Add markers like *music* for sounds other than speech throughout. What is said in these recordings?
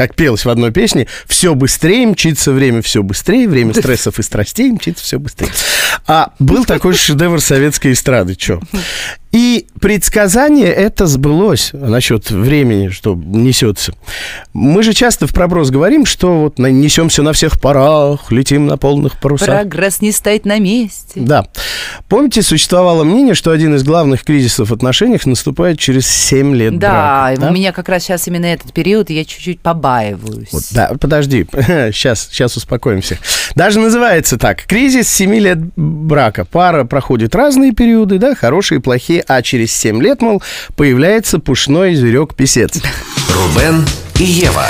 как пелось в одной песне, все быстрее мчится время, все быстрее, время стрессов и страстей мчится все быстрее. А был такой шедевр советской эстрады, что? И предсказание это сбылось насчет времени, что несется. Мы же часто в проброс говорим, что вот несемся на всех парах, летим на полных парусах. Прогресс не стоит на месте. Да. Помните, существовало мнение, что один из главных кризисов в отношениях наступает через 7 лет да, брака. Да, у меня как раз сейчас именно этот период, и я чуть-чуть побаиваюсь. Вот, да, подожди, *laughs* сейчас, сейчас успокоимся. Даже называется так, кризис 7 лет брака. Пара проходит разные периоды, да, хорошие и а через 7 лет, мол, появляется пушной зверек-писец. Рубен и Ева.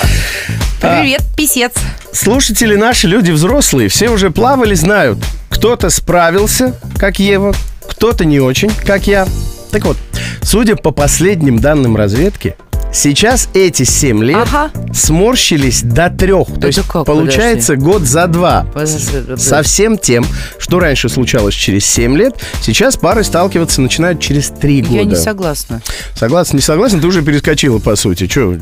Привет, писец. Слушатели наши, люди взрослые, все уже плавали, знают. Кто-то справился, как Ева, кто-то не очень, как я. Так вот, судя по последним данным разведки, Сейчас эти 7 лет ага. сморщились до трех. То есть как, получается подожди. год за два. Подожди, подожди. Со всем тем, что раньше случалось через 7 лет, сейчас пары сталкиваться начинают через 3 года. Я не согласна. Согласна, не согласна, ты уже перескочила, по сути. Че?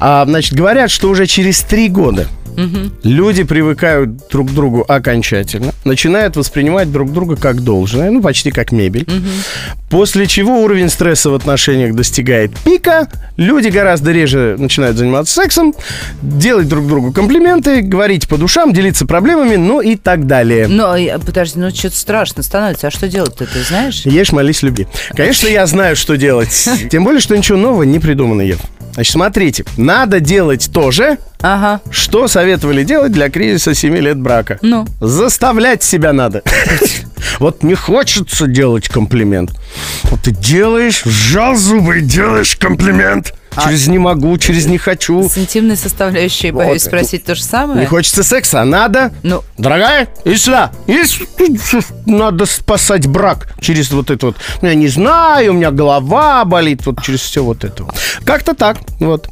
А, значит, говорят, что уже через 3 года Угу. Люди привыкают друг к другу окончательно, начинают воспринимать друг друга как должное, ну, почти как мебель. Угу. После чего уровень стресса в отношениях достигает пика, люди гораздо реже начинают заниматься сексом, делать друг другу комплименты, говорить по душам, делиться проблемами, ну и так далее. Но, подожди, ну что-то страшно становится. А что делать-то, ты знаешь? Ешь, молись, люби. Конечно, я знаю, что делать. *laughs* Тем более, что ничего нового не придумано, Ев. Значит, смотрите, надо делать то же, ага. что советовали делать для кризиса 7 лет брака. Ну? Заставлять себя надо. *laughs* Вот не хочется делать комплимент. Вот ты делаешь, сжал зубы и делаешь комплимент. А через не могу, через не хочу. С интимной составляющей, вот. боюсь спросить то же самое. Не хочется секса, а надо. Ну. Дорогая, иди сюда. Иди, надо спасать брак через вот это вот. Ну, я не знаю, у меня голова болит, вот через все вот это. Как-то так, вот.